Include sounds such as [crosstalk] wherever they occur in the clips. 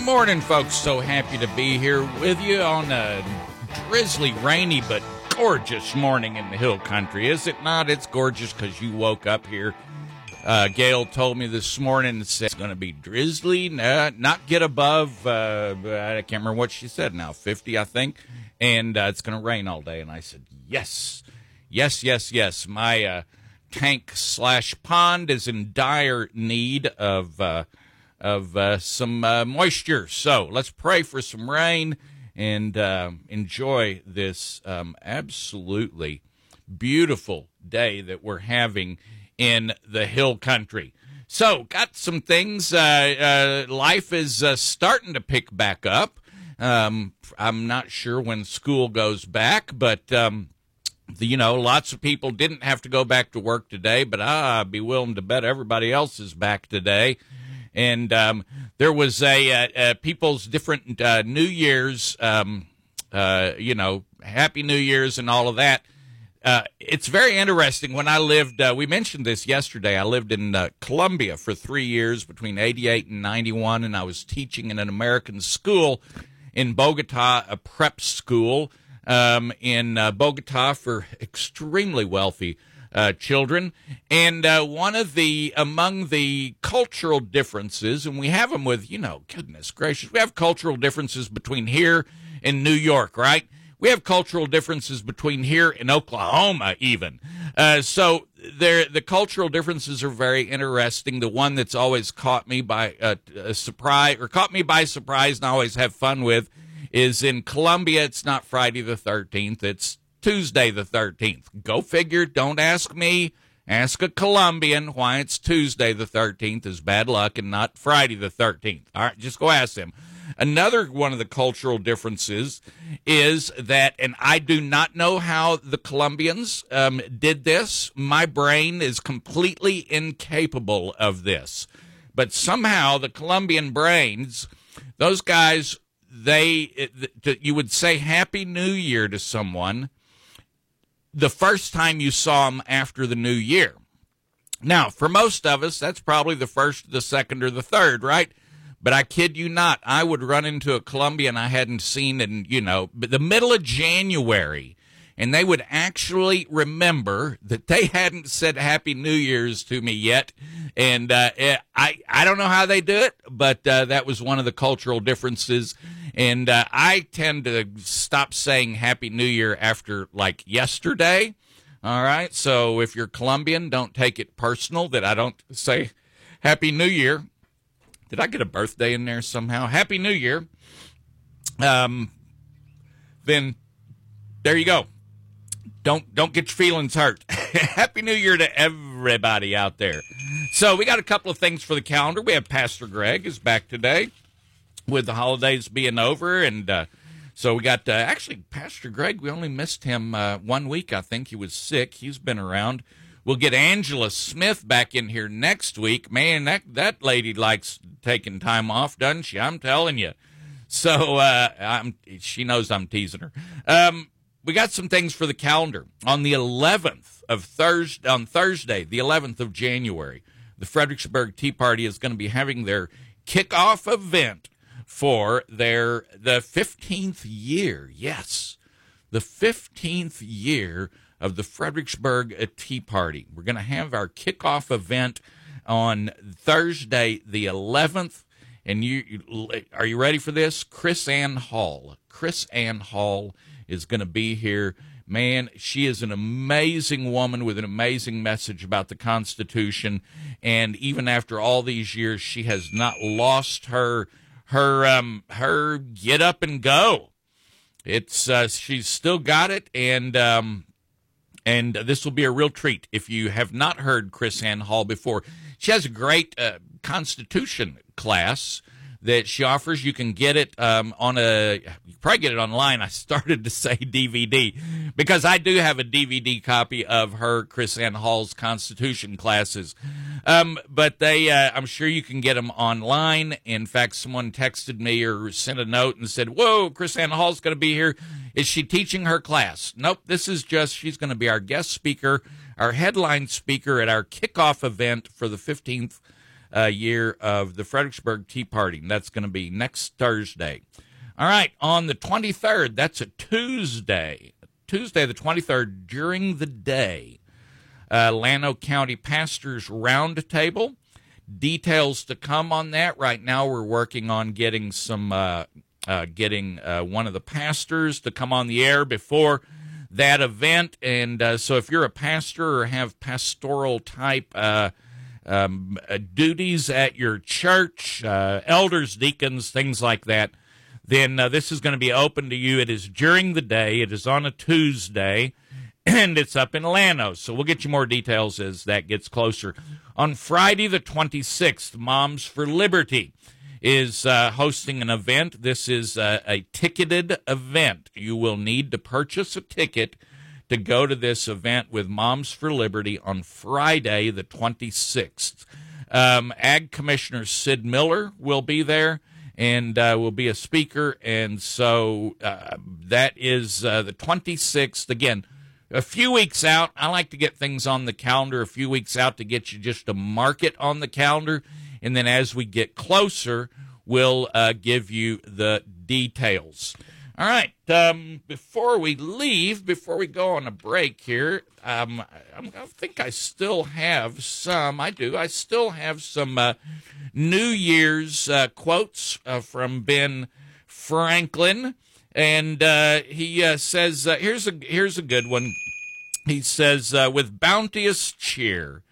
morning, folks. So happy to be here with you on a drizzly, rainy, but gorgeous morning in the hill country. Is it not? It's gorgeous because you woke up here. Uh, Gail told me this morning it's going to be drizzly, uh, not get above, uh, I can't remember what she said now, 50, I think, and uh, it's going to rain all day. And I said, yes, yes, yes, yes. My uh, tank slash pond is in dire need of uh, of uh, some uh, moisture. So let's pray for some rain and uh, enjoy this um, absolutely beautiful day that we're having in the hill country. So, got some things. Uh, uh, life is uh, starting to pick back up. Um, I'm not sure when school goes back, but. Um, you know, lots of people didn't have to go back to work today, but I'd be willing to bet everybody else is back today and um, there was a, a, a people's different uh, New Year's, um, uh, you know, Happy New Year's and all of that. Uh, it's very interesting. When I lived, uh, we mentioned this yesterday. I lived in uh, Colombia for three years between 88 and 91, and I was teaching in an American school in Bogota, a prep school um, in uh, Bogota for extremely wealthy uh, children. And uh, one of the, among the cultural differences, and we have them with, you know, goodness gracious, we have cultural differences between here and New York, right? We have cultural differences between here and Oklahoma, even. Uh, so there, the cultural differences are very interesting. The one that's always caught me by uh, a surprise, or caught me by surprise, and I always have fun with, is in Colombia. It's not Friday the Thirteenth. It's Tuesday the 13th. Go figure. Don't ask me. Ask a Colombian why it's Tuesday the 13th is bad luck and not Friday the 13th. All right, just go ask them. Another one of the cultural differences is that, and I do not know how the Colombians um, did this. My brain is completely incapable of this. But somehow the Colombian brains, those guys, they, you would say Happy New Year to someone the first time you saw them after the new year. Now, for most of us, that's probably the first, the second, or the third, right? But I kid you not, I would run into a Colombian I hadn't seen in, you know, the middle of January, and they would actually remember that they hadn't said Happy New Year's to me yet. And uh, eh, I, I don't know how they do it, but uh, that was one of the cultural differences and uh, I tend to stop saying Happy New Year after like yesterday. All right. So if you're Colombian, don't take it personal that I don't say Happy New Year. Did I get a birthday in there somehow? Happy New Year. Um, then there you go. Don't don't get your feelings hurt. [laughs] Happy New Year to everybody out there. So we got a couple of things for the calendar. We have Pastor Greg is back today with the holidays being over. And uh, so we got uh, actually Pastor Greg. We only missed him uh, one week. I think he was sick. He's been around. We'll get Angela Smith back in here next week. Man, that that lady likes taking time off, doesn't she? I'm telling you. So uh, I'm, she knows I'm teasing her. Um, we got some things for the calendar on the 11th of Thursday. On Thursday, the 11th of January, the Fredericksburg Tea Party is going to be having their kickoff event for their the 15th year. Yes, the 15th year of the Fredericksburg uh, Tea Party. We're going to have our kickoff event on Thursday, the 11th. And you are you ready for this? KrisAnne Hall. KrisAnne Hall is going to be here. Man, she is an amazing woman with an amazing message about the Constitution. And even after all these years, she has not lost her her um her get up and go. It's uh, she's still got it, and um, and this will be a real treat if you have not heard KrisAnne Hall before. She has a great uh, Constitution class that she offers. You can get it um, on a, you probably get it online. I started to say DVD because I do have a DVD copy of her KrisAnne Hall's Constitution classes. Um, but they, uh, I'm sure you can get them online. In fact, someone texted me or sent a note and said, "Whoa, KrisAnne Hall's going to be here. Is she teaching her class?" Nope. This is just she's going to be our guest speaker, our headline speaker at our kickoff event for the 15th uh, year of the Fredericksburg Tea Party. And that's going to be next Thursday. All right, on the 23rd, that's a Tuesday, Tuesday the 23rd, during the day, uh, Llano County Pastors Roundtable. Details to come on that. Right now, we're working on getting some, uh, uh, getting uh, one of the pastors to come on the air before that event. And uh, so, if you're a pastor or have pastoral type uh, um, uh, duties at your church, uh, elders, deacons, things like that, then uh, this is going to be open to you. It is during the day, it is on a Tuesday, [clears throat] and it's up in Llano. So we'll get you more details as that gets closer. On Friday, the 26th, Moms for Liberty is uh, hosting an event. This is uh, a ticketed event. You will need to purchase a ticket to go to this event with Moms for Liberty on Friday, the 26th. Um, Ag Commissioner Sid Miller will be there and uh, will be a speaker. And so uh, that is uh, the 26th. Again, a few weeks out. I like to get things on the calendar a few weeks out to get you just a market on the calendar. And then as we get closer, we'll uh, give you the details. All right. Um, before we leave, before we go on a break here, um, I, I think I still have some. I do. I still have some uh, New Year's uh, quotes uh, from Ben Franklin, and uh, he uh, says, uh, "Here's a here's a good one." He says, "With bounteous cheer."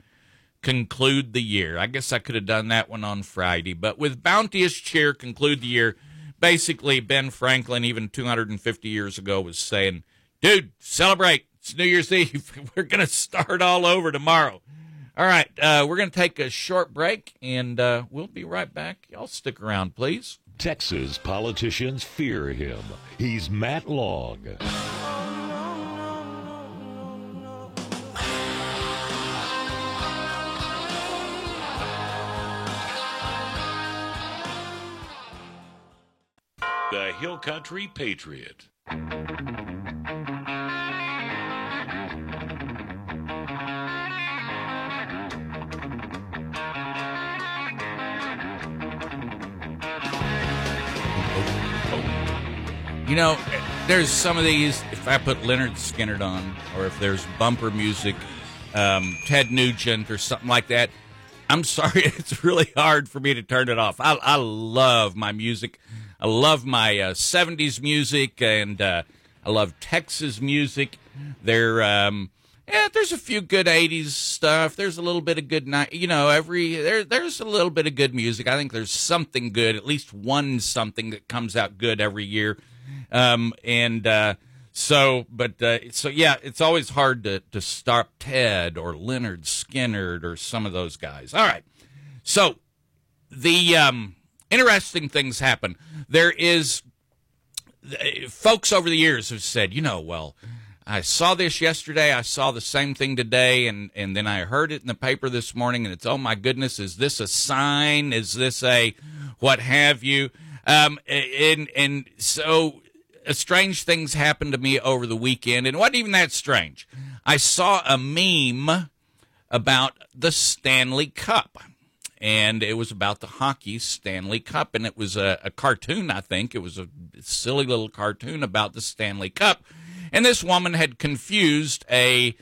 Conclude the year. I guess I could have done that one on Friday, but with bounteous cheer, conclude the year basically Ben Franklin, even 250 years ago, was saying, dude, celebrate. It's New Year's Eve. [laughs] We're going to start all over tomorrow. All right, uh, we're going to take a short break and uh, we'll be right back. Y'all stick around, please. Texas politicians fear him. He's Matt Long. Hill Country Patriot. You know, there's some of these. If I put Lynyrd Skynyrd on, or if there's bumper music, um, Ted Nugent, or something like that, I'm [laughs] sorry, it's really hard for me to turn it off. I, I love my music. I love my uh, 70s music, and uh, I love Texas music. There, um, yeah, there's a few good 80s stuff. There's a little bit of good night. You know, every there, there's a little bit of good music. I think there's something good, at least one something that comes out good every year. Um, and uh, so, but uh, so yeah, it's always hard to to stop Ted or Lynyrd Skynyrd or some of those guys. All right, so the um, interesting things happen. There is folks over the years have said, you know, well. I saw this yesterday. I saw the same thing today, and, and then I heard it in the paper this morning, and it's oh my goodness, is this a sign? Is this a what have you? Um, and and so uh, strange things happened to me over the weekend, and it wasn't even that strange. I saw a meme about the Stanley Cup, and it was about the hockey Stanley Cup, and it was a, a cartoon, I think. It was a silly little cartoon about the Stanley Cup, and this woman had confused a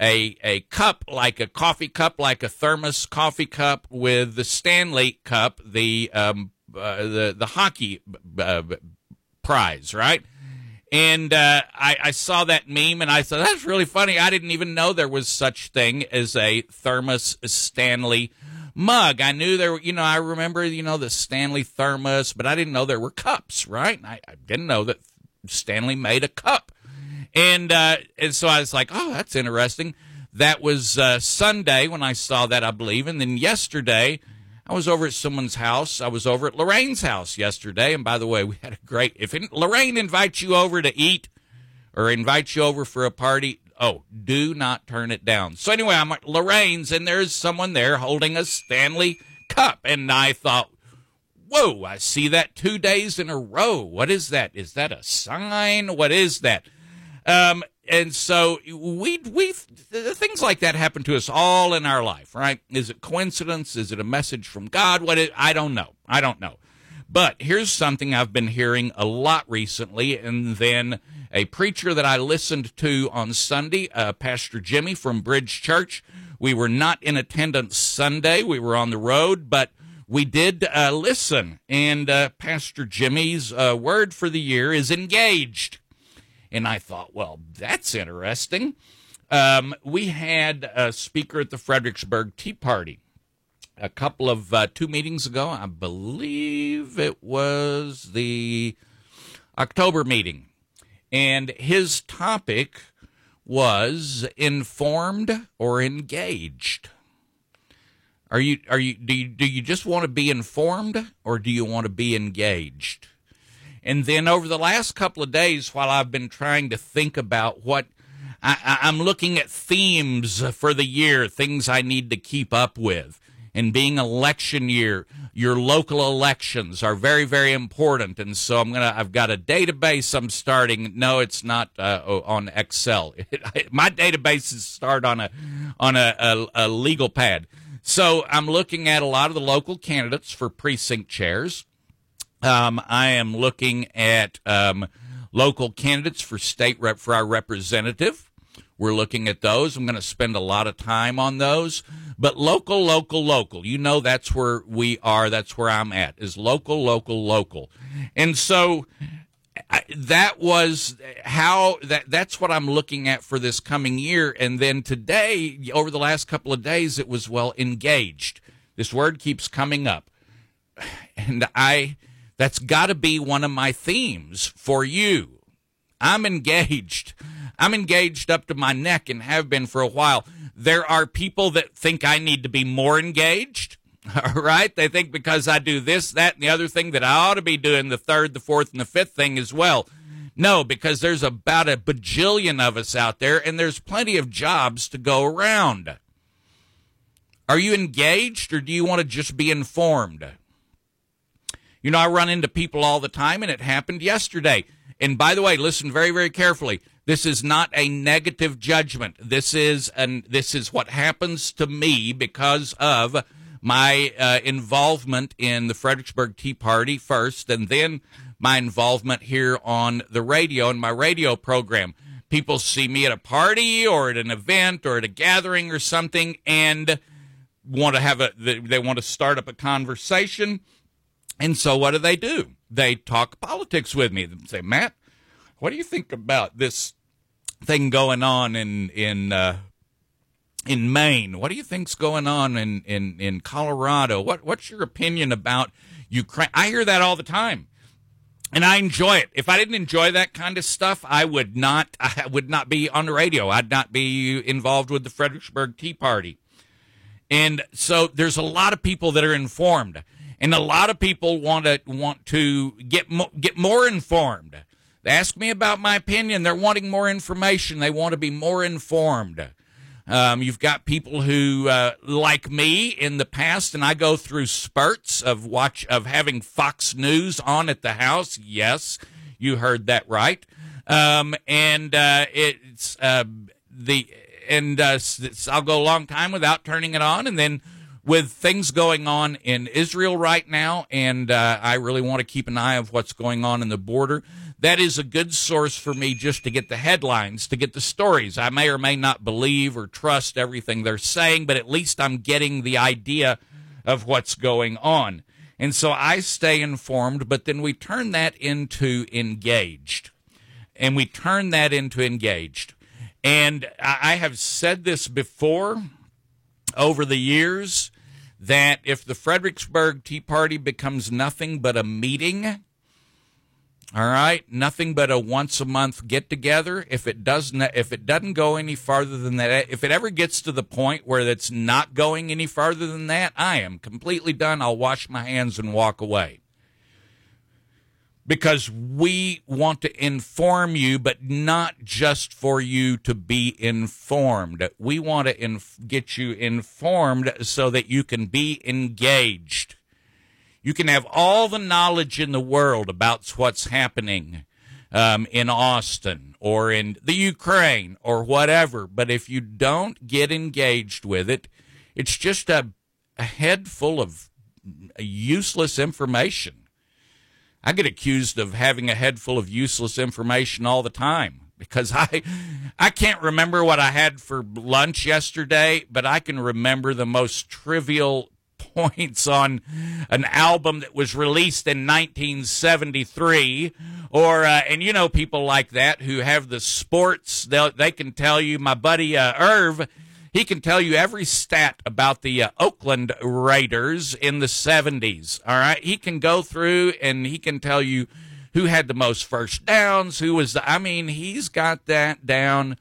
a a cup like a coffee cup, like a thermos coffee cup, with the Stanley Cup, the um, uh, the the hockey uh, prize, right? And uh, I, I, saw that meme and I thought that's really funny. I didn't even know there was such thing as a thermos Stanley mug. I knew there were, you know, I remember, you know, the Stanley thermos, but I didn't know there were cups, right? I, I, didn't know that Stanley made a cup. And, uh, and so I was like, oh, that's interesting. That was uh, Sunday when I saw that, I believe. And then yesterday, I was over at someone's house. I was over at Lorraine's house yesterday. And by the way, we had a great, if Lorraine invites you over to eat or invites you over for a party, oh, do not turn it down. So anyway, I'm at Lorraine's and there's someone there holding a Stanley cup. And I thought, whoa, I see that two days in a row. What is that? Is that a sign? What is that? Um, and so we we things like that happen to us all in our life, right? Is it coincidence? Is it a message from God? What I don't know. I don't know. But here's something I've been hearing a lot recently, and then a preacher that I listened to on Sunday, uh, Pastor Jimmy from Bridge Church. We were not in attendance Sunday; we were on the road, but we did uh, listen. And uh, Pastor Jimmy's uh, word for the year is engaged. And I thought, well, that's interesting. Um, we had a speaker at the Fredericksburg Tea Party a couple of uh, two meetings ago. I believe it was the October meeting. And his topic was informed or engaged. Are you are you do you do you just want to be informed or do you want to be engaged? And then over the last couple of days, while I've been trying to think about what I, am looking at themes for the year, things I need to keep up with. And being election year, your local elections are very, very important. And so I'm gonna, I've got a database I'm starting. No, it's not uh, on Excel. [laughs] My databases start on a on a, a, a legal pad. So I'm looking at a lot of the local candidates for precinct chairs. Um, I am looking at um, local candidates for state rep for our representative. We're looking at those. I'm going to spend a lot of time on those. But local, local, local. You know that's where we are. That's where I'm at. Is local, local, local. And so that was how that that's what I'm looking at for this coming year. And then today, over the last couple of days, it was well engaged. This word keeps coming up, [sighs] and I that's got to be one of my themes for you. I'm engaged. I'm engaged up to my neck and have been for a while. There are people that think I need to be more engaged. [laughs] All right. They think because I do this, that, and the other thing that I ought to be doing the third, the fourth, and the fifth thing as well. No, because there's about a bajillion of us out there and there's plenty of jobs to go around. Are you engaged or do you want to just be informed? You know, I run into people all the time, and it happened yesterday. And by the way, listen very, very carefully. This is not a negative judgment. This is and this is what happens to me because of my uh, involvement in the Fredericksburg Tea Party first, and then my involvement here on the radio and my radio program. People see me at a party or at an event or at a gathering or something, and want to have a they want to start up a conversation and so what do they do? They talk politics with me. They say, Matt, what do you think about this thing going on in in uh, in Maine? What do you think's going on in, in, in Colorado? What what's your opinion about Ukraine? I hear that all the time. And I enjoy it. If I didn't enjoy that kind of stuff, I would not [laughs] I would not be on the radio. I'd not be involved with the Fredericksburg Tea Party. And so there's a lot of people that are informed and a lot of people want to want to get mo- get more informed. They ask me about my opinion. They're wanting more information. They want to be more informed. Um, you've got people who, uh, like me, in the past, and I go through spurts of watch of having Fox News on at the house. Yes, you heard that right. Um, and uh, it's uh, the and uh, I'll go a long time without turning it on, and then with things going on in Israel right now, and uh, I really want to keep an eye of what's going on in the border. That is a good source for me just to get the headlines, to get the stories. I may or may not believe or trust everything they're saying, but at least I'm getting the idea of what's going on. And so I stay informed, but then we turn that into engaged. And we turn that into engaged. And I have said this before over the years that if the Fredericksburg Tea Party becomes nothing but a meeting, All right, nothing but a once a month get together. If it doesn't, if it doesn't go any farther than that, if it ever gets to the point where it's not going any farther than that, I am completely done. I'll wash my hands and walk away. Because we want to inform you, but not just for you to be informed. We want to inf- get you informed so that you can be engaged. You can have all the knowledge in the world about what's happening um, in Austin or in the Ukraine or whatever, but if you don't get engaged with it, it's just a, a head full of useless information. I get accused of having a head full of useless information all the time because [laughs] I I can't remember what I had for lunch yesterday, but I can remember the most trivial [laughs] points on an album that was released in 1973 or uh, and you know people like that who have the sports they they can tell you my buddy uh, Irv he can tell you every stat about the uh, Oakland Raiders in the 70s all right he can go through and he can tell you who had the most first downs who was the, I mean he's got that down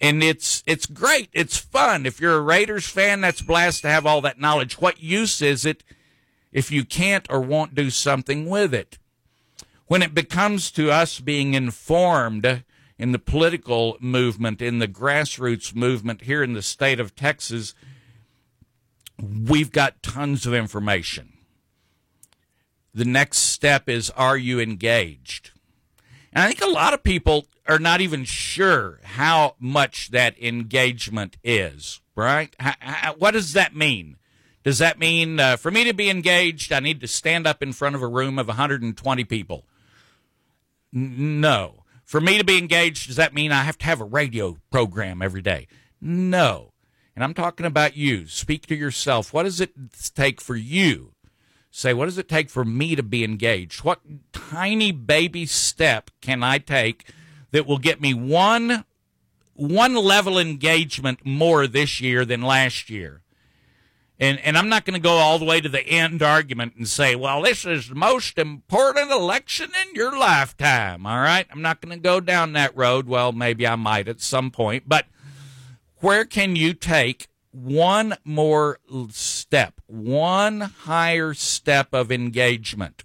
and it's it's great. It's fun. If you're a Raiders fan, that's blast to have all that knowledge. What use is it if you can't or won't do something with it? When it becomes to us being informed in the political movement, in the grassroots movement here in the state of Texas, we've got tons of information. The next step is are you engaged? And I think a lot of people are not even sure how much that engagement is, right? How, how, what does that mean? Does that mean uh, for me to be engaged, I need to stand up in front of a room of 120 people? N- no. For me to be engaged, does that mean I have to have a radio program every day? No. And I'm talking about you. Speak to yourself. What does it take for you? Say, what does it take for me to be engaged? What tiny baby step can I take that will get me one one level engagement more this year than last year. And and I'm not going to go all the way to the end argument and say, well, this is the most important election in your lifetime. All right, I'm not going to go down that road. Well, maybe I might at some point, but where can you take one more step, one higher step of engagement?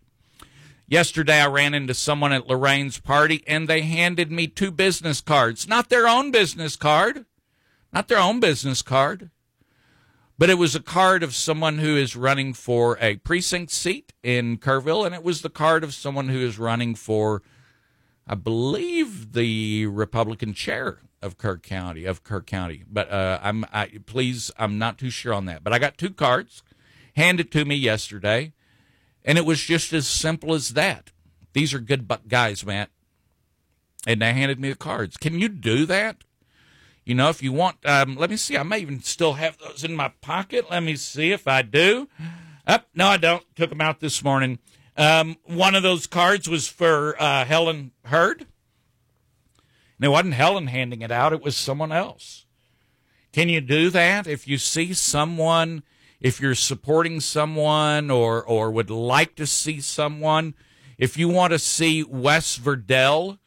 Yesterday, I ran into someone at Lorraine's party and they handed me two business cards. Not their own business card, not their own business card, but it was a card of someone who is running for a precinct seat in Kerrville, and it was the card of someone who is running for, I believe, the Republican chair of Kerr County of Kerr County. But uh, I'm I, please, I'm not too sure on that. But I got two cards handed to me yesterday and it was just as simple as that. These are good guys, Matt. And they handed me the cards. Can you do that? You know, if you want, um, let me see. I may even still have those in my pocket. Let me see if I do. Oh, no, I don't. Took them out this morning. Um, one of those cards was for uh, Helen Hurd. And it wasn't Helen handing it out, it was someone else. Can you do that if you see someone if you're supporting someone or or would like to see someone, if you want to see Wes Virdell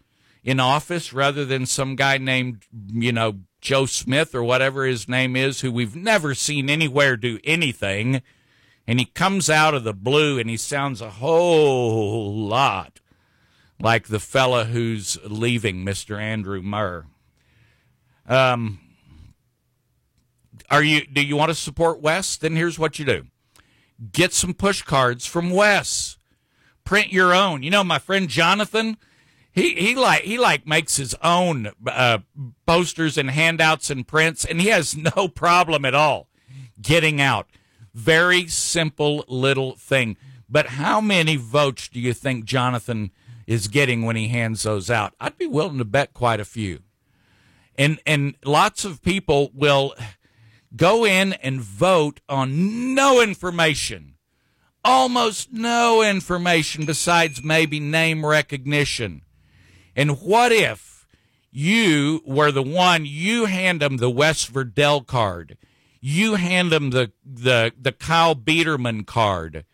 in office rather than some guy named you know Joe Smith or whatever his name is, who we've never seen anywhere do anything, and he comes out of the blue and he sounds a whole lot like the fella who's leaving, Mr. Andrew Murr. Um, are you do you want to support Wes? Then here's what you do. Get some push cards from Wes. Print your own. You know my friend Jonathan, he he like he like makes his own uh, posters and handouts and prints and he has [laughs] no problem at all getting out. Very simple little thing. But how many votes do you think Jonathan is getting when he hands those out? I'd be willing to bet quite a few. And and lots of people will go in and vote on no information, almost no information besides maybe name recognition. And what if you were the one, you hand them the Wes Virdell card, you hand them the, the, the Kyle Biedermann card?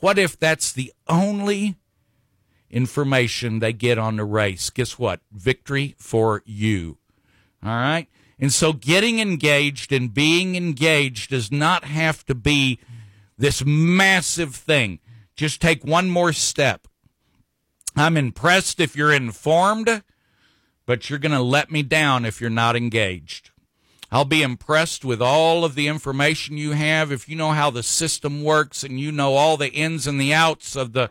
What if that's the only information they get on the race. Guess what? Victory for you. All right? And so getting engaged and being engaged does not have to be this massive thing. Just take one more step. I'm impressed if you're informed, but you're going to let me down if you're not engaged. I'll be impressed with all of the information you have if you know how the system works and you know all the ins and the outs of the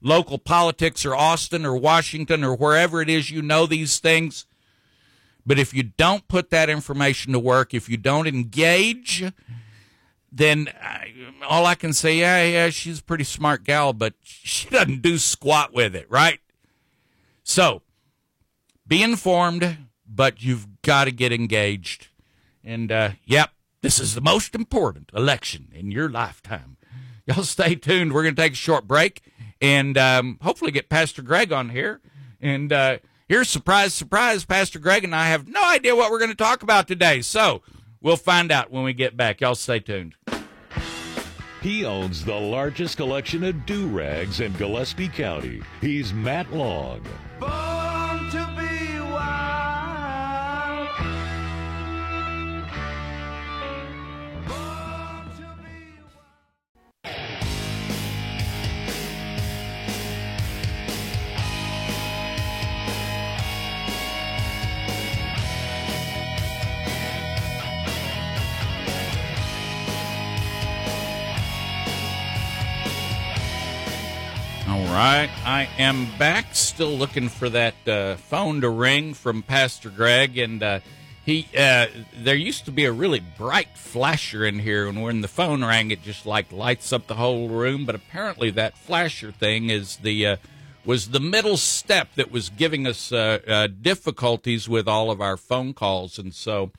local politics or Austin or Washington or wherever it is you know these things. But if you don't put that information to work, if you don't engage, then I, all I can say, yeah, yeah, she's a pretty smart gal, but she [laughs] doesn't do squat with it, right? So be informed, but you've got to get engaged. And, uh, yep, this is the most important election in your lifetime. [laughs] Y'all stay tuned. We're going to take a short break and um, hopefully get Pastor Greg on here. And uh, here's surprise, surprise. Pastor Greg and I have no idea what we're going to talk about today. So we'll find out when we get back. Y'all stay tuned. He owns the largest collection of do rags in Gillespie County. He's Matt Long. Right, I am back. Still looking for that uh, phone to ring from Pastor Greg, and uh, he. Uh, there used to be a really bright flasher in here, and when the phone rang, it just like lights up the whole room. But apparently, that flasher thing is the uh, was the middle step that was giving us uh, uh, difficulties with all of our phone calls, and so.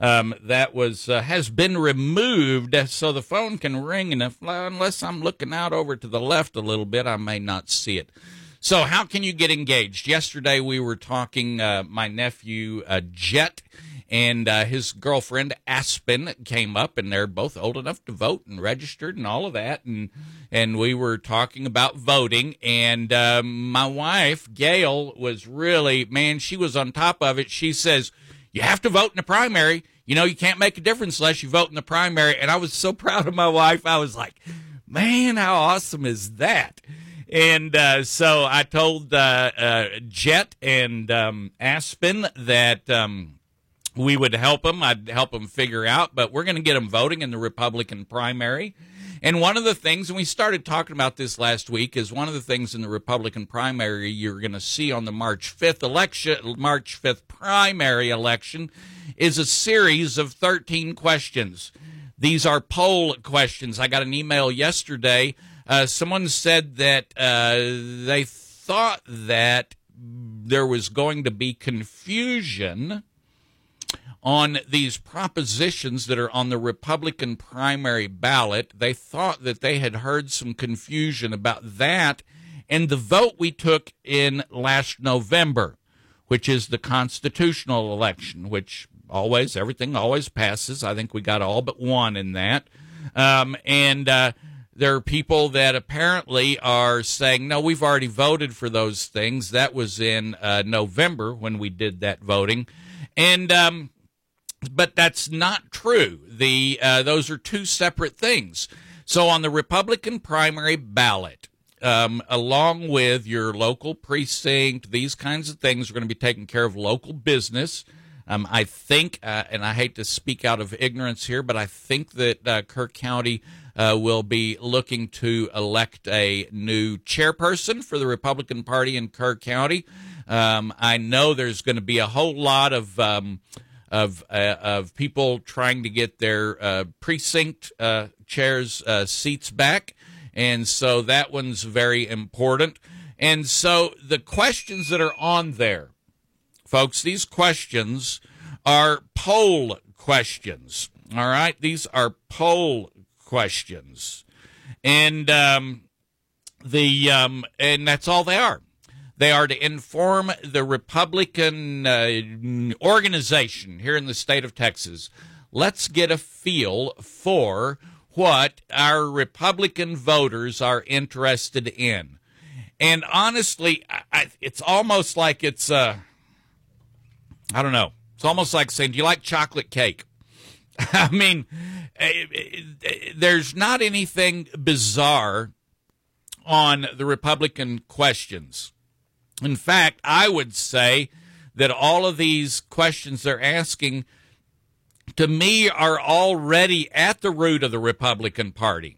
Um, that was uh, has been removed, so the phone can ring, and if, unless I'm looking out over to the left a little bit, I may not see it. So, how can you get engaged? Yesterday, we were talking. Uh, my nephew uh, Jet and uh, his girlfriend Aspen came up, and they're both old enough to vote and registered and all of that. And and we were talking about voting. And um, my wife Gail was really man, she was on top of it. She says you have to vote in the primary. You know, you can't make a difference unless you vote in the primary. And I was so [laughs] proud of my wife. I was like, man, how awesome is that? And uh, so I told uh, uh, Jet and um, Aspen that um, we would help them. I'd help them figure out, but we're going to get them voting in the Republican primary. And one of the things, and we started talking about this last week, is one of the things in the Republican primary you're going to see on the March 5th election, March 5th primary election, is a series of 13 questions. These are poll questions. I got an email yesterday. Uh, someone said that uh, they thought that there was going to be confusion on these propositions that are on the Republican primary ballot. They thought that they had heard some confusion about that and the vote we took in last November, which is the constitutional election, which always, everything always passes. I think we got all but one in that. Um, and uh, there are people that apparently are saying, no, we've already voted for those things. That was in uh, November when we did that voting. And um, but that's not true. The uh, those are two separate things. So on the Republican primary ballot, um, along with your local precinct, these kinds of things are going to be taking care of local business. Um, I think, uh, and I hate to speak out of ignorance here, but I think that uh, Kerr County uh, will be looking to elect a new chairperson for the Republican Party in Kerr County. Um, I know there's going to be a whole lot of um, of uh, of people trying to get their uh, precinct uh, chairs uh, seats back, and so that one's very important. And so the questions that are on there, folks, these questions are poll questions. All right, these are poll questions, and um, the um, and that's all they are. They are to inform the Republican uh, organization here in the state of Texas. Let's get a feel for what our Republican voters are interested in. And honestly, I, I, it's almost like it's, uh, I don't know. It's almost like saying, Do you like chocolate cake? [laughs] I mean, eh, eh, there's not anything bizarre on the Republican questions. In fact, I would say that all of these questions they're asking to me are already at the root of the Republican Party.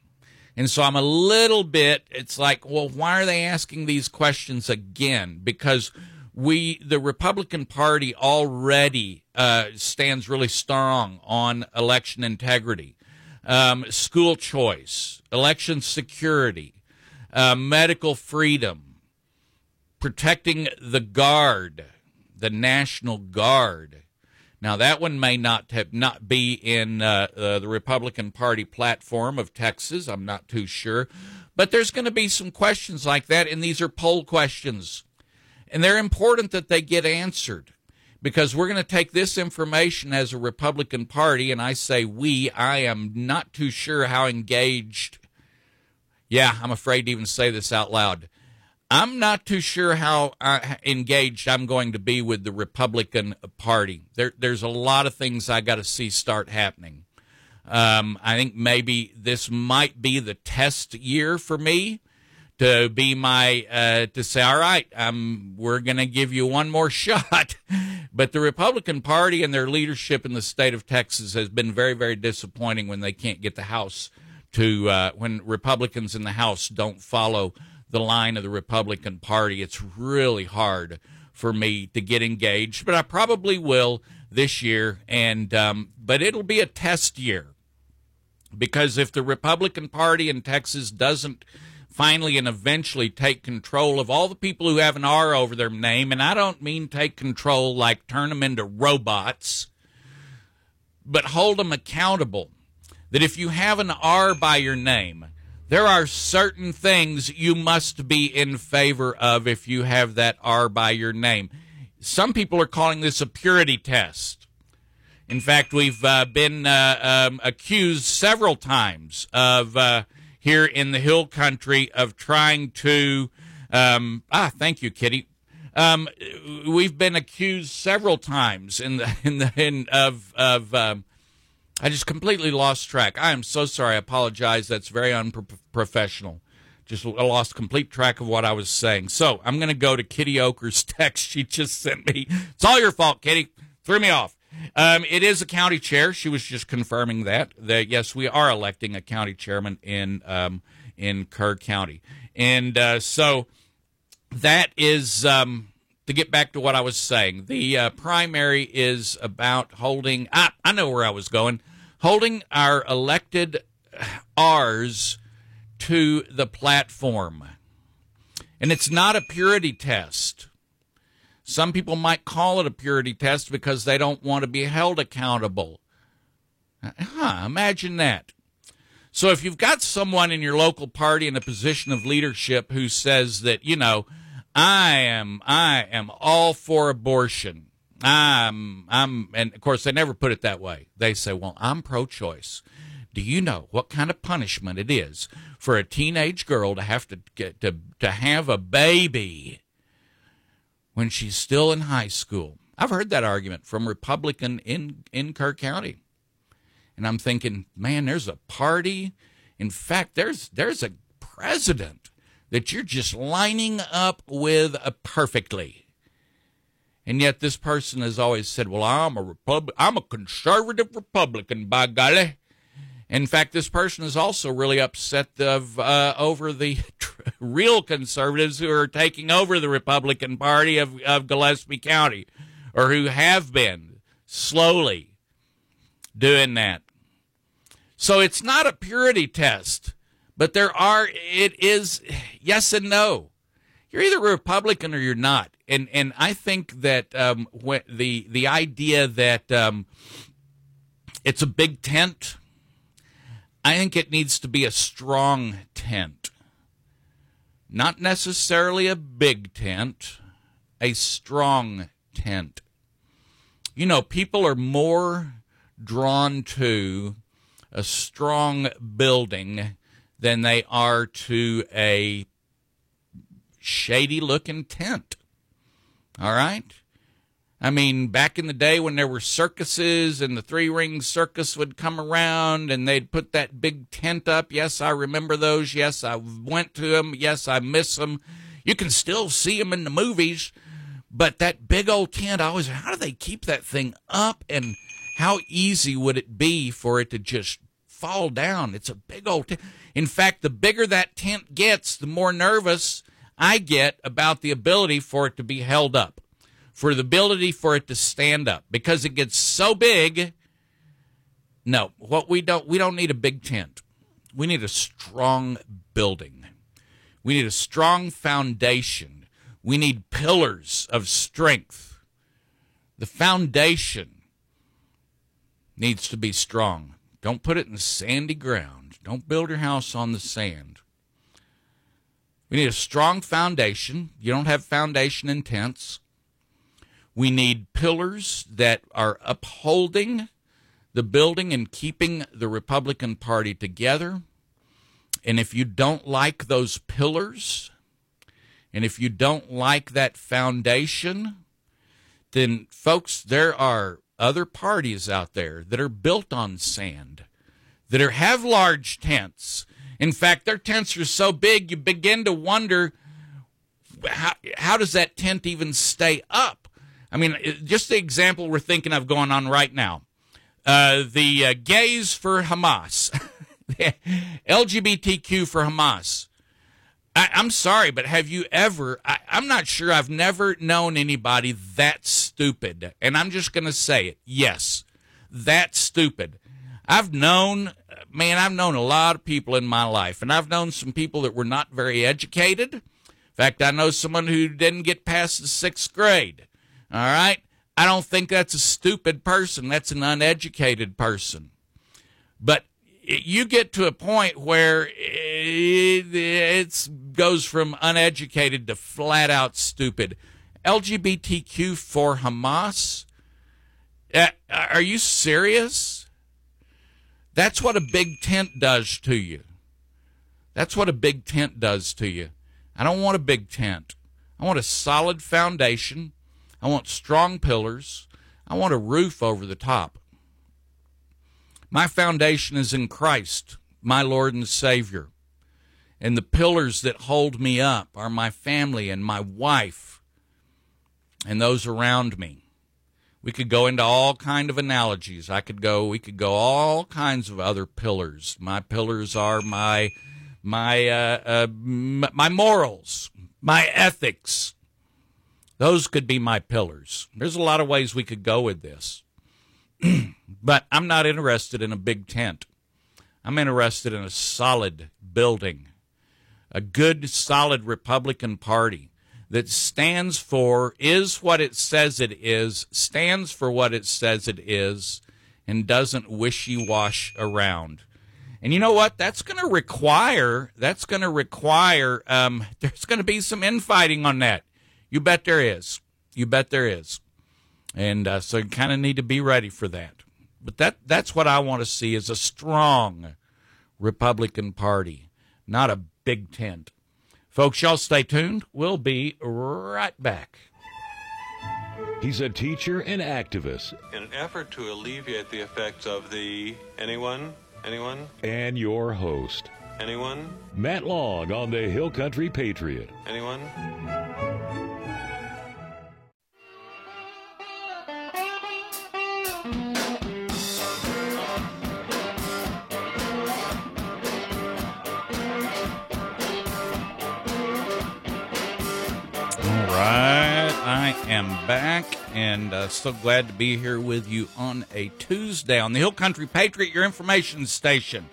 And so I'm a little bit, it's like, well, why are they asking these questions again? Because we, the Republican Party already uh, stands really strong on election integrity, um, school choice, election security, uh, medical freedom, protecting the Guard, the National Guard. Now that one may not have not be in uh, uh, the Republican Party platform of Texas. I'm not too sure, but there's going to be some questions like that, and these are poll questions, and they're important that they get answered because we're going to take this information as a Republican Party, and I say we. I am not too sure how engaged. Yeah, I'm afraid to even say this out loud. I'm not too sure how uh, engaged I'm going to be with the Republican Party. There, there's a lot of things I got to see start happening. Um, I think maybe this might be the test year for me to be my uh, to say, all right, we're going to give you one more [laughs] shot. but the Republican Party and their leadership in the state of Texas has been very, very disappointing when they can't get the House to uh, when Republicans in the House don't follow the line of the Republican Party. It's really hard for me to get engaged, but I probably will this year. And um, but it'll be a test year because if the Republican Party in Texas doesn't finally and eventually take control of all the people who have an R over their name, and I don't mean take control like turn them into robots, but hold them accountable. That if you have an R by your name, there are certain things you must be in favor of if you have that R by your name. Some people are calling this a purity test. In fact, we've uh, been uh, um, accused several times of uh, here in the Hill Country of trying to. Um, ah, thank you, Kitty. Um, we've been accused several times in the [laughs] in the in, of of um, I just completely lost track. I am so sorry. I apologize. That's very unprofessional. Just lost complete track of what I was saying. So I'm going to go to Kitty Oker's [laughs] text she just sent me. It's all your fault, Kitty. Threw me off. Um, it is a county chair. She was just confirming that. That yes, we are electing a county chairman in um, in Kerr County, and uh, so that is um, to get back to what I was saying. The uh, primary is about holding. Ah, I know where I was going holding our elected R's to the platform. And it's not a purity test. Some people might call it a purity test because they don't want to be held accountable. Huh, imagine that. So if you've got someone in your local party in a position of leadership who says that, you know, I am I am all for abortion I'm, I'm, and of course they never put it that way. They say, well, I'm pro-choice. Do you know what kind of punishment it is for a teenage girl to have to get to, to have a baby when she's still in high school? I've heard that argument from Republican in, in Kerr County. And I'm thinking, man, there's a party. In fact, there's, there's a president that you're just lining up with perfectly. And yet this person has always said, well, I'm a Repub- I'm a conservative Republican, by golly. In fact, this person is also really upset of, uh, over the [laughs] real conservatives who are taking over the Republican Party of, of Gillespie County, or who have been slowly doing that. So it's not a purity test, but there are, it is yes and no. You're either Republican or you're not and and I think that um, when the the idea that um, it's a big tent, I think it needs to be a strong tent, not necessarily a big tent, a strong tent. You know, people are more drawn to a strong building than they are to a shady looking tent. All right? I mean, back in the day when there were circuses and the three ring circus would come around and they'd put that big tent up. Yes, I remember those. Yes, I went to them. Yes, I miss them. You can still see them in the movies, but that big old tent, I always, how do they keep that thing up and how easy would it be for it to just fall down? It's a big old tent. In fact, the bigger that tent gets, the more nervous I get about the ability for it to be held up for the ability for it to stand up because it gets so big. No, what we don't we don't need a big tent. We need a strong building. We need a strong foundation. We need pillars of strength. The foundation needs to be strong. Don't put it in sandy ground. Don't build your house on the sand. We need a strong foundation. You don't have foundation in tents. We need pillars that are upholding the building and keeping the Republican Party together. And if you don't like those pillars, and if you don't like that foundation, then, folks, there are other parties out there that are built on sand, that are, have large tents. In fact, their tents are so big, you begin to wonder how, how does that tent even stay up? I mean, just the example we're thinking of going on right now. Uh, the uh, gays for Hamas, [laughs] LGBTQ for Hamas. I, am sorry, but have you ever? I, I'm not sure. I've never known anybody that stupid. And I'm just going to say it. Yes, that stupid. I've known, man, I've known a lot of people in my life, and I've known some people that were not very educated. In fact, I know someone who didn't get past the sixth grade. All right? I don't think that's a stupid person. That's an uneducated person. But you get to a point where it goes from uneducated to flat out stupid. LGBTQ for Hamas? Uh, are you serious? That's what a big tent does to you. That's what a big tent does to you. I don't want a big tent. I want a solid foundation. I want strong pillars. I want a roof over the top. My foundation is in Christ, my Lord and Savior. And the pillars that hold me up are my family and my wife and those around me. We could go into all kind of analogies. I could go we could go all kinds of other pillars. My pillars are my my uh, uh, my morals, my ethics, those could be my pillars. There's a lot of ways we could go with this. [clears throat] but I'm not interested in a big tent. I'm interested in a solid building, a good, solid Republican Party that stands for, is what it says it is, stands for what it says it is, and doesn't wishy wash around. And you know what? That's going to require, that's going to require, um, [laughs] there's going to be some infighting on that. You bet there is. You bet there is. And uh, so you kind of need to be ready for that. But that that's what I want to see is a strong Republican Party, not a big tent. Folks, y'all stay tuned. We'll be right back. He's a teacher and activist. In an effort to alleviate the effects of the anyone, anyone, And your host, anyone, Matt Long on the Hill Country Patriot. anyone. Back and uh, so glad to be here with you on a Tuesday on the Hill Country Patriot, your information station.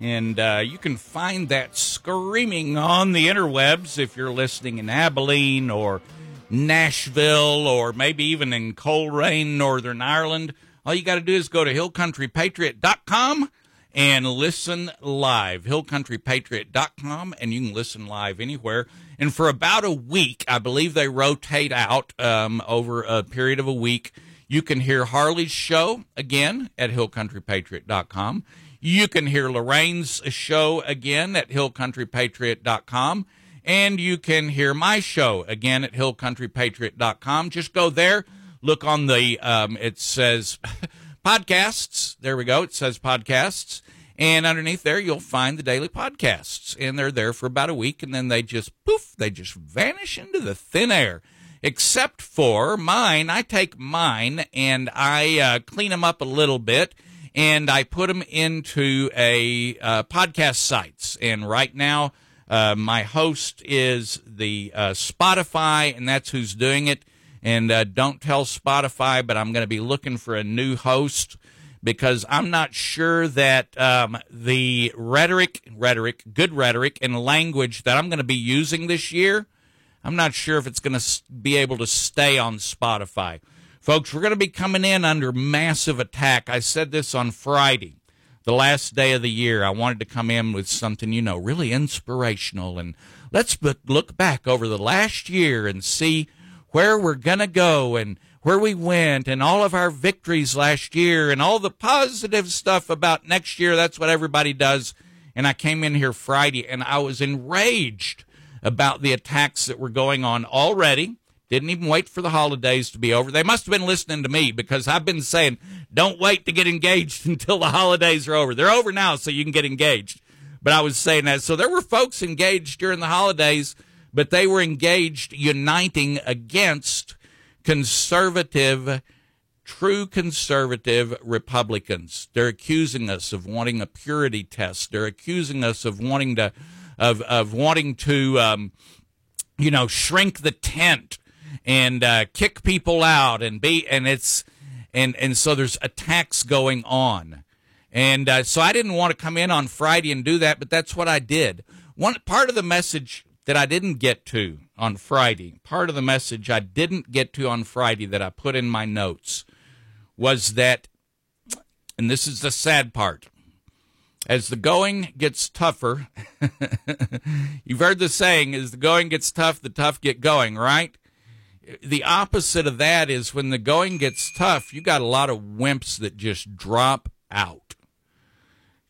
And uh, you can find that screaming on the interwebs if you're listening in Abilene or Nashville or maybe even in Coleraine, Northern Ireland. All you got to do is go to hillcountrypatriot.com and listen live. Hillcountrypatriot.com, and you can listen live anywhere. And for about a week, I believe they rotate out um, over a period of a week. You can hear Harley's show again at hillcountrypatriot.com. You can hear Lorraine's show again at hillcountrypatriot.com. And you can hear my show again at hillcountrypatriot.com. Just go there, look on the, um, it says [laughs] podcasts. There we go. It says podcasts. And underneath there, you'll find the daily podcasts. And they're there for about a week, and then they just poof, they just vanish into the thin air. Except for mine, I take mine and I uh, clean them up a little bit and I put them into a uh, podcast sites. And right now, uh, my host is the uh, Spotify, and that's who's doing it. And uh, don't tell Spotify, but I'm going to be looking for a new host because I'm not sure that um, the rhetoric, rhetoric, good rhetoric, and language that I'm going to be using this year, I'm not sure if it's going to be able to stay on Spotify. Folks, we're going to be coming in under massive attack. I said this on Friday, the last day of the year. I wanted to come in with something, you know, really inspirational. And let's look back over the last year and see where we're going to go and where we went and all of our victories last year and all the positive stuff about next year. That's what everybody does. And I came in here Friday and I was enraged about the attacks that were going on already. Didn't even wait for the holidays to be over. They must have been listening to me because I've been saying, don't wait to get engaged [laughs] until the holidays are over. They're over now, so you can get engaged. But I was saying that. So there were folks engaged during the holidays, but they were engaged uniting against conservative, true conservative Republicans. They're accusing us of wanting a purity test. They're accusing us of wanting to, of, of wanting to, um, you know, shrink the tent and uh, kick people out and be and it's and and so there's attacks going on and uh, so i didn't want to come in on friday and do that but that's what i did one part of the message that i didn't get to on friday part of the message i didn't get to on friday that i put in my notes was that and this is the sad part as the going gets tougher [laughs] you've heard the saying as the going gets tough the tough get going right the opposite of that is when the going gets tough, you got a lot of wimps that just drop out.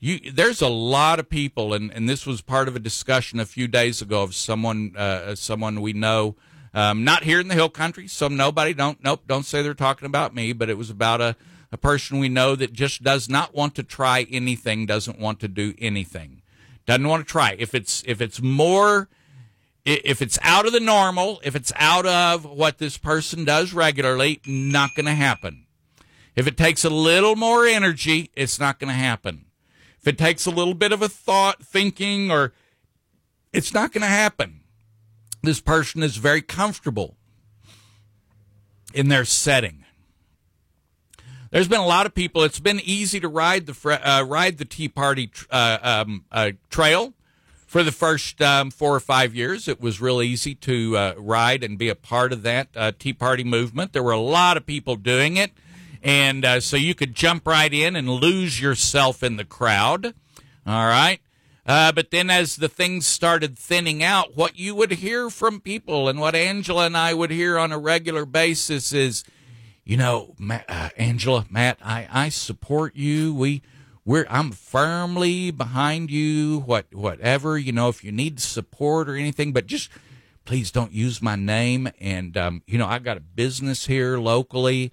You, there's a lot of people, and, and this was part of a discussion a few days ago of someone uh, someone we know, um, not here in the hill country. Some nobody don't nope don't say they're talking about me, but it was about a a person we know that just does not want to try anything, doesn't want to do anything, doesn't want to try. If it's if it's more if it's out of the normal, if it's out of what this person does regularly, not going to happen. If it takes a little more energy, it's not going to happen. If it takes a little bit of a thought, thinking, or it's not going to happen. This person is very comfortable in their setting. There's been a lot of people. It's been easy to ride the uh, ride the Tea Party uh, um, uh, trail for the first um, four or five years, it was real easy to uh, ride and be a part of that uh, Tea Party movement. There were a lot of people doing it, and uh, so you could jump right in and lose yourself in the crowd. All right. Uh, but then, as the things started thinning out, what you would hear from people and what Angela and I would hear on a regular basis is, you know, Matt, uh, Angela, Matt, I, I support you. We we're I'm firmly behind you. What whatever you know, if you need support or anything, but just please don't use my name. And um, you know, I've got a business here locally,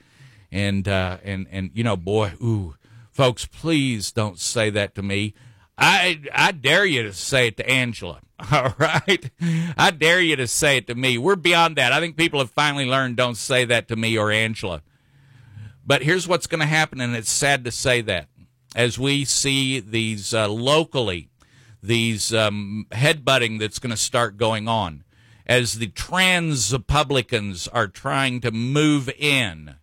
and uh, and and you know, boy, ooh, folks, please don't say that to me. I I dare you to say it to Angela. [laughs] All right, I dare you to say it to me. We're beyond that. I think people have finally learned don't say that to me or Angela. But here's what's going to happen, and it's sad to say that as we see these uh, locally, these um, headbutting that's going to start going on, as the trans Republicans are trying to move in,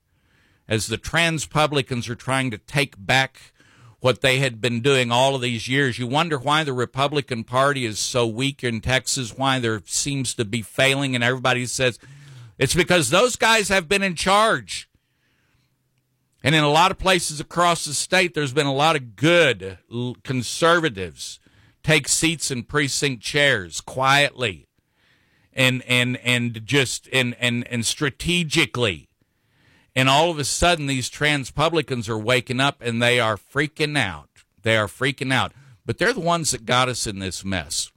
as the trans publicans are trying to take back what they had been doing all of these years. You wonder why the Republican Party is so weak in Texas, why there seems to be failing, and everybody says it's because those guys have been in charge. And in a lot of places across the state, there's been a lot of good conservatives take seats in precinct chairs quietly and and and just and and and strategically. And all of a sudden these trans publicans are waking up and they are freaking out. They are freaking out. But they're the ones that got us in this mess.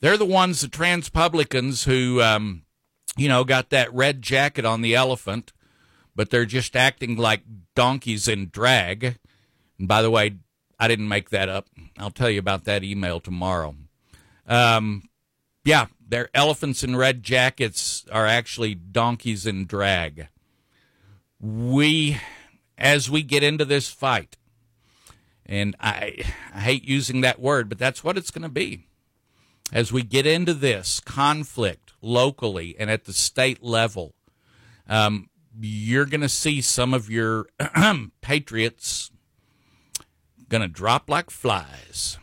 They're the ones, the transpublicans who, um, you know, got that red jacket on the elephant, but they're just acting like donkeys in drag. And by the way, I didn't make that up. I'll tell you about that email tomorrow. Um, yeah, their elephants in red jackets are actually donkeys in drag. We, as we get into this fight, and I, I hate using that word, but that's what it's going to be. As we get into this conflict locally and at the state level, um, you're going to see some of your [clears throat] patriots going to drop like flies.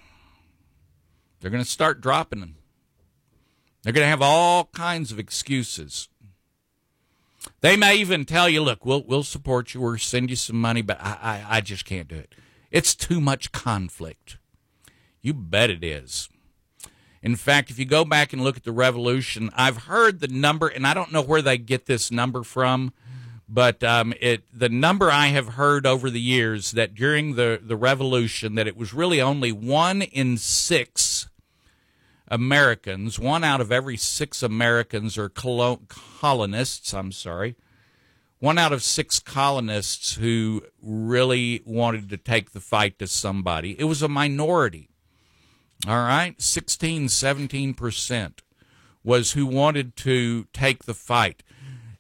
They're going to start dropping them. They're going to have all kinds of excuses. They may even tell you, "Look, we'll we'll support you or send you some money, but I, I, I just can't do it. It's too much conflict." You bet it is. In fact, if you go back and look at the revolution, I've heard the number, and I don't know where they get this number from, but um, it the number I have heard over the years that during the the revolution that it was really only one in six Americans, one out of every six Americans are colo- colonists. I'm sorry, one out of six colonists who really wanted to take the fight to somebody. It was a minority. All right, 16, 17 percent was who wanted to take the fight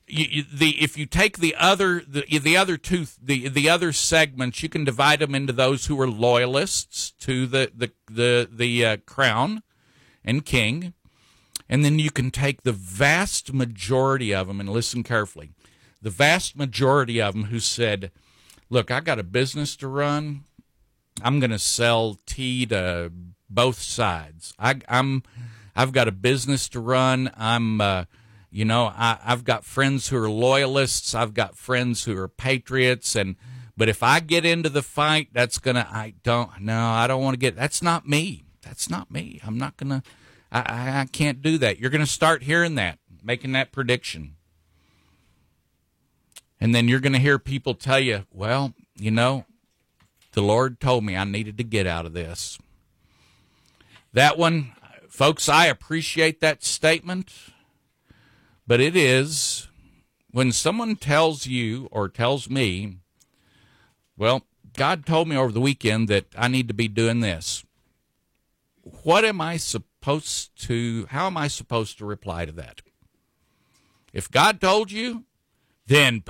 you, you, the if you take the other the the other two the the other segments, you can divide them into those who are loyalists to the the the the uh, crown and king, and then you can take the vast majority of them and listen carefully. The vast majority of them who said, "Look, I got a business to run. I'm going to sell tea to both sides. I, I'm I've got a business to run. I'm." Uh, you know, I, I've got friends who are loyalists. I've got friends who are patriots, and but if I get into the fight, that's gonna. I don't. No, I don't want to get. That's not me. That's not me. I'm not gonna. I, I, I can't do that. You're gonna start hearing that, making that prediction, and then you're gonna hear people tell you, well, you know, the Lord told me I needed to get out of this. That one, folks, I appreciate that statement. But it is when someone tells you or tells me, well, God told me over the weekend that I need to be doing this. What am I supposed to, how am I supposed to reply to that? If God told you, then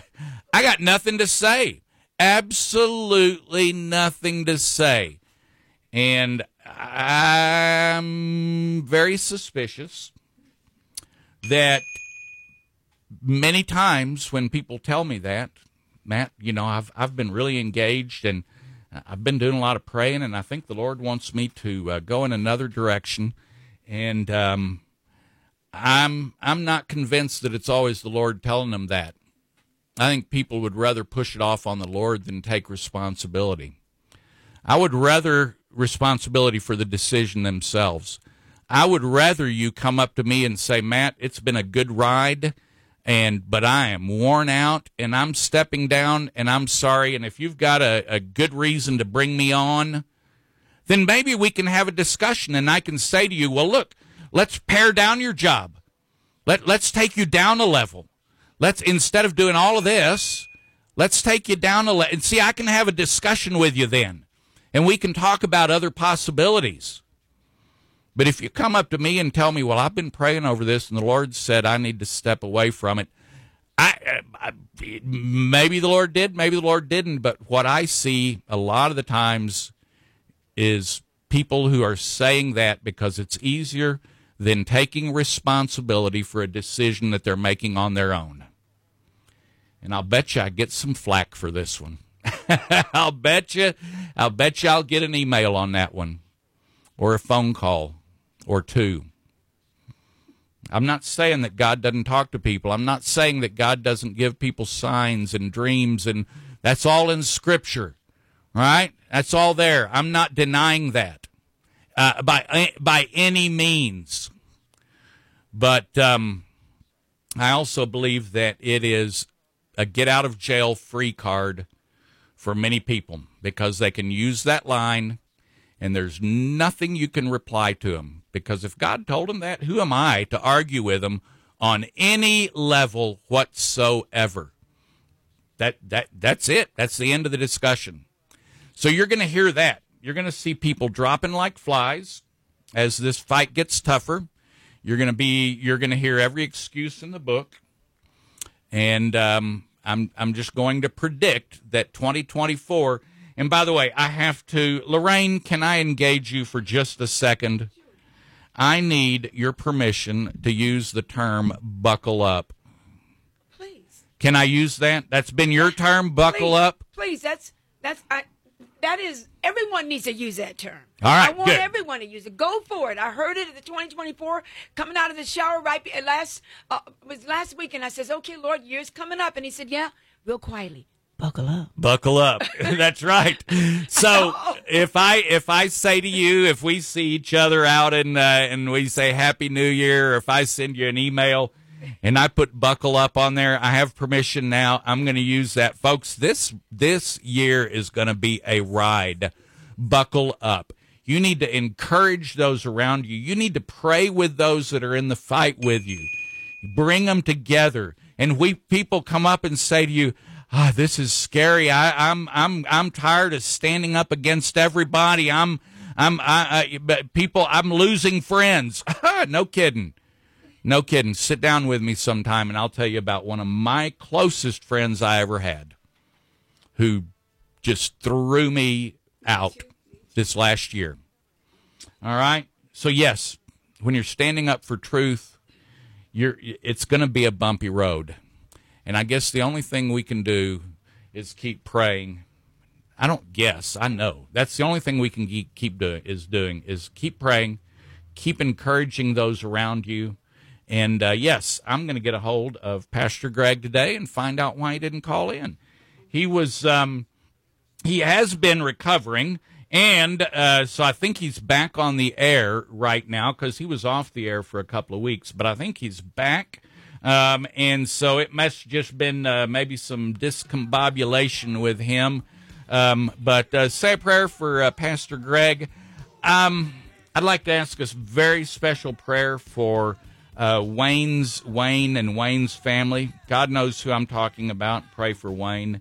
[laughs] I got nothing to say. Absolutely nothing to say. And I'm very suspicious that many times when people tell me that, Matt, you know, I've I've been really engaged and I've been doing a lot of praying, and I think the Lord wants me to uh, go in another direction. And um, I'm I'm not convinced that it's always the Lord telling them that. I think people would rather push it off on the Lord than take responsibility. I would rather responsibility for the decision themselves. I would rather you come up to me and say, Matt, it's been a good ride, and but I am worn out and I'm stepping down and I'm sorry. And if you've got a, a good reason to bring me on, then maybe we can have a discussion and I can say to you, well, look, let's pare down your job. Let, let's take you down a level. Let's, instead of doing all of this, let's take you down a level. And see, I can have a discussion with you then and we can talk about other possibilities. But if you come up to me and tell me, well, I've been praying over this and the Lord said I need to step away from it, I, I, maybe the Lord did, maybe the Lord didn't. But what I see a lot of the times is people who are saying that because it's easier than taking responsibility for a decision that they're making on their own. And I'll bet you I get some flack for this one. [laughs] I'll bet you, I'll bet you I'll get an email on that one or a phone call or two. I'm not saying that God doesn't talk to people. I'm not saying that God doesn't give people signs and dreams, and that's all in Scripture, right? That's all there. I'm not denying that uh, by by any means. But um, I also believe that it is a get out of jail free card for many people because they can use that line, and there's nothing you can reply to them because if God told him that, who am I to argue with him on any level whatsoever? That that that's it. That's the end of the discussion. So you're going to hear that. You're going to see people dropping like flies as this fight gets tougher. You're going to be you're going to hear every excuse in the book, and um, I'm I'm just going to predict that 2024. And by the way, I have to Lorraine. Can I engage you for just a second? I need your permission to use the term "buckle up." Please. Can I use that? That's been your term, buckle please, up. Please, that's that's I, that is everyone needs to use that term. All right, I want good. everyone to use it. Go for it. I heard it at the 2024 coming out of the shower right last uh, was last week, and I says, "Okay, Lord, year's coming up," and He said, "Yeah, real quietly, buckle up." Buckle up. [laughs] [laughs] That's right. So if I if I say to you, if we see each other out and uh, and we say Happy New Year, or if I send you an email and I put buckle up on there, I have permission now. I'm going to use that, folks. This this year is going to be a ride. Buckle up. You need to encourage those around you. You need to pray with those that are in the fight with you bring them together and we people come up and say to you ah this is scary. I i'm i'm i'm tired of standing up against everybody. I'm i'm i, I people i'm losing friends. [laughs] No kidding. No kidding. Sit down with me sometime and i'll tell you about one of my closest friends i ever had who just threw me out this last year. All right? So yes when you're standing up for truth you're it's going to be a bumpy road and i guess the only thing we can do is keep praying. I don't guess. I know. That's the only thing we can keep, doing is doing is keep praying keep encouraging those around you. And uh, yes i'm going to get a hold of pastor greg today and find out why he didn't call in. He was um, he has been recovering and uh, so i think he's back on the air right now because he was off the air for a couple of weeks but i think he's back um, and so it must just been uh, maybe some discombobulation with him um, but uh, say a prayer for uh, pastor greg um, i'd like to ask a very special prayer for uh, wayne's wayne and wayne's family god knows who i'm talking about pray for wayne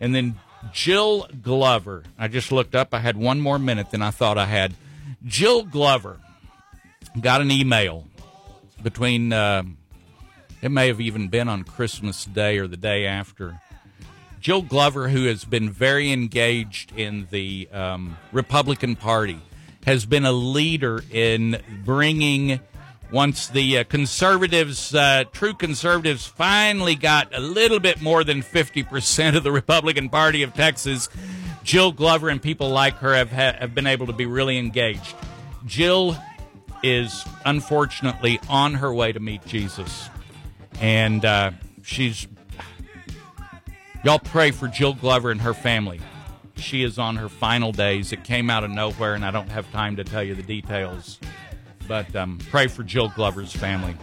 and then Jill Glover. I just looked up. I had one more minute than I thought I had. Jill Glover got an email between, uh, it may have even been on Christmas Day or the day after. Jill Glover, who has been very engaged in the um, Republican Party, has been a leader in bringing once the uh, conservatives, uh, true conservatives, finally got a little bit more than 50% of the Republican Party of Texas, Jill Glover and people like her have, ha- have been able to be really engaged. Jill is unfortunately on her way to meet Jesus. And uh, she's. Y'all pray for Jill Glover and her family. She is on her final days. It came out of nowhere, and I don't have time to tell you the details but um, pray for Jill Glover's family.